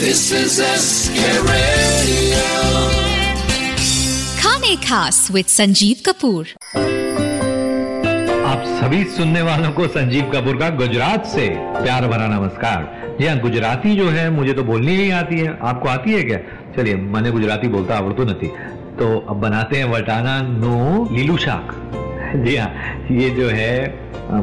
This is SK Radio. खाने खास with Sanjeev Kapoor आप सभी सुनने वालों को संजीव कपूर का गुजरात से प्यार भरा नमस्कार। जी हाँ गुजराती जो है मुझे तो बोलनी नहीं आती है। आपको आती है क्या? चलिए मैंने गुजराती बोलता आवड़तो नहीं। तो अब बनाते हैं वटाना नो लीलू शाक। जी हाँ ये जो है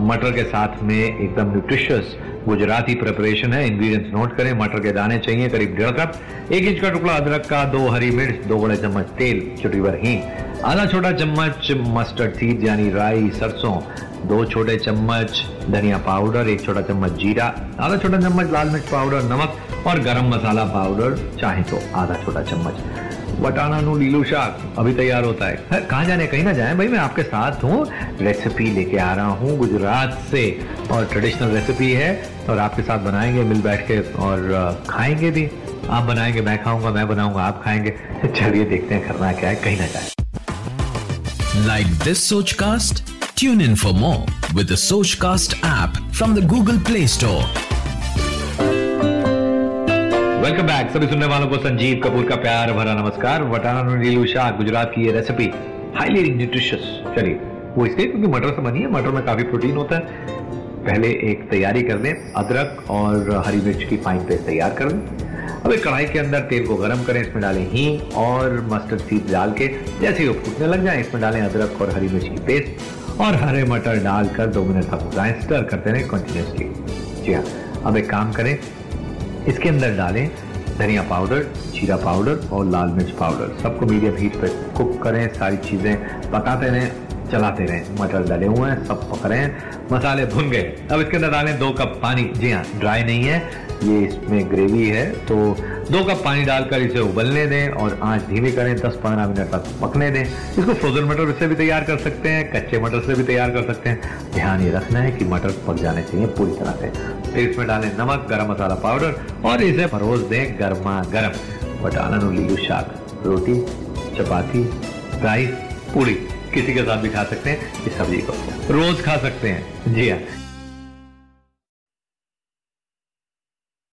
मटर के साथ में एकदम न्यूट्रिशियस गुजराती प्रिपरेशन है। इंग्रेडिएंट्स नोट करें, मटर के दाने चाहिए करीब डेढ़ कप, एक इंच का टुकड़ा अदरक का, दो हरी मिर्च, दो बड़े चम्मच तेल चुटकी भर हींग, आधा छोटा चम्मच मस्टर्ड सीड यानी राई, सरसों, दो छोटे चम्मच धनिया पाउडर एक छोटा चम्मच जीरा, आधा छोटा चम्मच लाल मिर्च पाउडर नमक और गरम मसाला पाउडर चाहे तो आधा छोटा चम्मच। बटाना नू लीलू शाक अभी तैयार होता है। कहाँ जाने, कहीं ना जाए भाई, मैं आपके साथ हूँ। रेसिपी लेके आ रहा हूँ गुजरात से। और ट्रेडिशनल रेसिपी है, और आपके साथ बनाएँगे, मिल बैठ के, और खाएँगे भी। आप बनाएँगे, मैं खाऊँगा, मैं बनाऊँगा, आप खाएँगे। चलिए देखते हैं करना क्या है, कहीं ना जाए। Like this Sochcast? Tune in for more with the cast app from the Google play Store. Welcome back सभी सुनने वालों को संजीव कपूर का प्यार भरा नमस्कार। वटाना नीलू शाह, गुजरात की ये रेसिपी हाईली न्यूट्रिशियस चलिए, वो इसलिए क्योंकि मटर से बनी है, मटर में काफ़ी प्रोटीन होता है। पहले एक तैयारी कर दें अदरक और हरी मिर्च की फाइन पेस्ट तैयार कर लें। अब एक कढ़ाई के अंदर तेल को गर्म करें, इसमें डालें हींग और मस्टर्ड सीड डाल के, जैसे ही वो फूटने लग जाए, इसमें डालें अदरक और हरी मिर्च की पेस्ट और हरे मटर डालकर दो मिनट तक स्टर करते रहें कंटिन्यूसली जी हाँ अब एक काम करें इसके अंदर डालें धनिया पाउडर, जीरा पाउडर और लाल मिर्च पाउडर। सबको मीडियम हीट पर कुक करें, सारी चीज़ें पकाते रहें। चलाते रहें। मटर डले हुए हैं, सब पक रहे हैं। मसाले भुन गए। अब इसके अंदर डालें दो कप पानी। जी हाँ ड्राई नहीं है। ये इसमें ग्रेवी है तो दो कप पानी डालकर इसे उबलने दें और आँच धीमी करें 10-15 मिनट तक पकने दें। इसको फ्रोजन मटर से भी तैयार कर सकते हैं, कच्चे मटर से भी तैयार कर सकते हैं। ध्यान ये रखना है कि मटर पक जाने चाहिए पूरी तरह से। फिर इसमें डालें नमक, गरम मसाला पाउडर और इसे परोस दें गर्मा गर्म बटाना नीलू शाक, रोटी, चपाती, राइस पूरी किसी के साथ भी खा सकते हैं, इस सब्ज़ी को। रोज खा सकते हैं। जी हाँ।